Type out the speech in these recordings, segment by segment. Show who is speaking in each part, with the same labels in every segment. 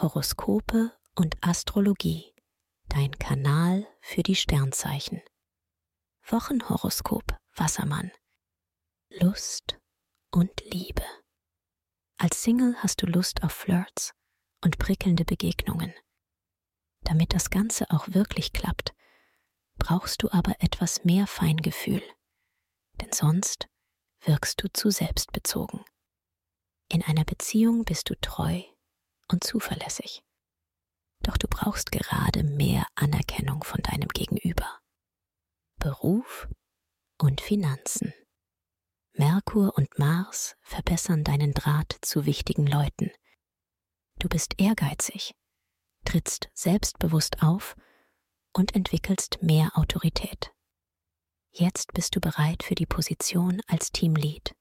Speaker 1: Horoskope und Astrologie, dein Kanal für die Sternzeichen. Wochenhoroskop Wassermann. Lust und Liebe. Als Single hast du Lust auf Flirts und prickelnde Begegnungen. Damit das Ganze auch wirklich klappt, brauchst du aber etwas mehr Feingefühl, denn sonst wirkst du zu selbstbezogen. In einer Beziehung bist du treu und zuverlässig. Doch du brauchst gerade mehr Anerkennung von deinem Gegenüber. Beruf und Finanzen. Merkur und Mars verbessern deinen Draht zu wichtigen Leuten. Du bist ehrgeizig, trittst selbstbewusst auf und entwickelst mehr Autorität. Jetzt bist du bereit für die Position als Teamlead.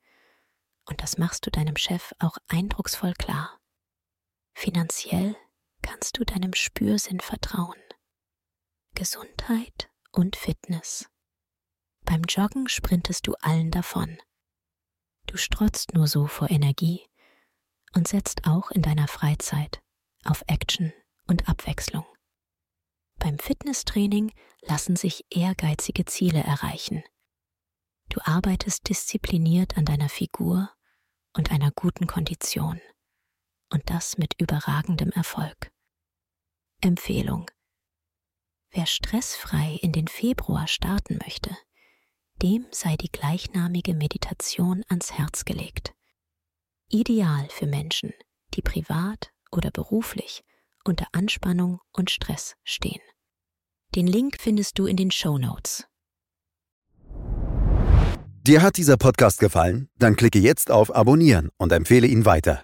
Speaker 1: Und das machst du deinem Chef auch eindrucksvoll klar. Finanziell kannst du deinem Spürsinn vertrauen. Gesundheit und Fitness. Beim Joggen sprintest du allen davon. Du strotzt nur so vor Energie und setzt auch in deiner Freizeit auf Action und Abwechslung. Beim Fitnesstraining lassen sich ehrgeizige Ziele erreichen. Du arbeitest diszipliniert an deiner Figur und einer guten Kondition und das mit überragendem Erfolg. Empfehlung. Wer stressfrei in den Februar starten möchte, dem sei die gleichnamige Meditation ans Herz gelegt. Ideal für Menschen, die privat oder beruflich unter Anspannung und Stress stehen. Den Link findest du in den Show Notes.
Speaker 2: Dir hat dieser Podcast gefallen? Dann klicke jetzt auf Abonnieren und empfehle ihn weiter.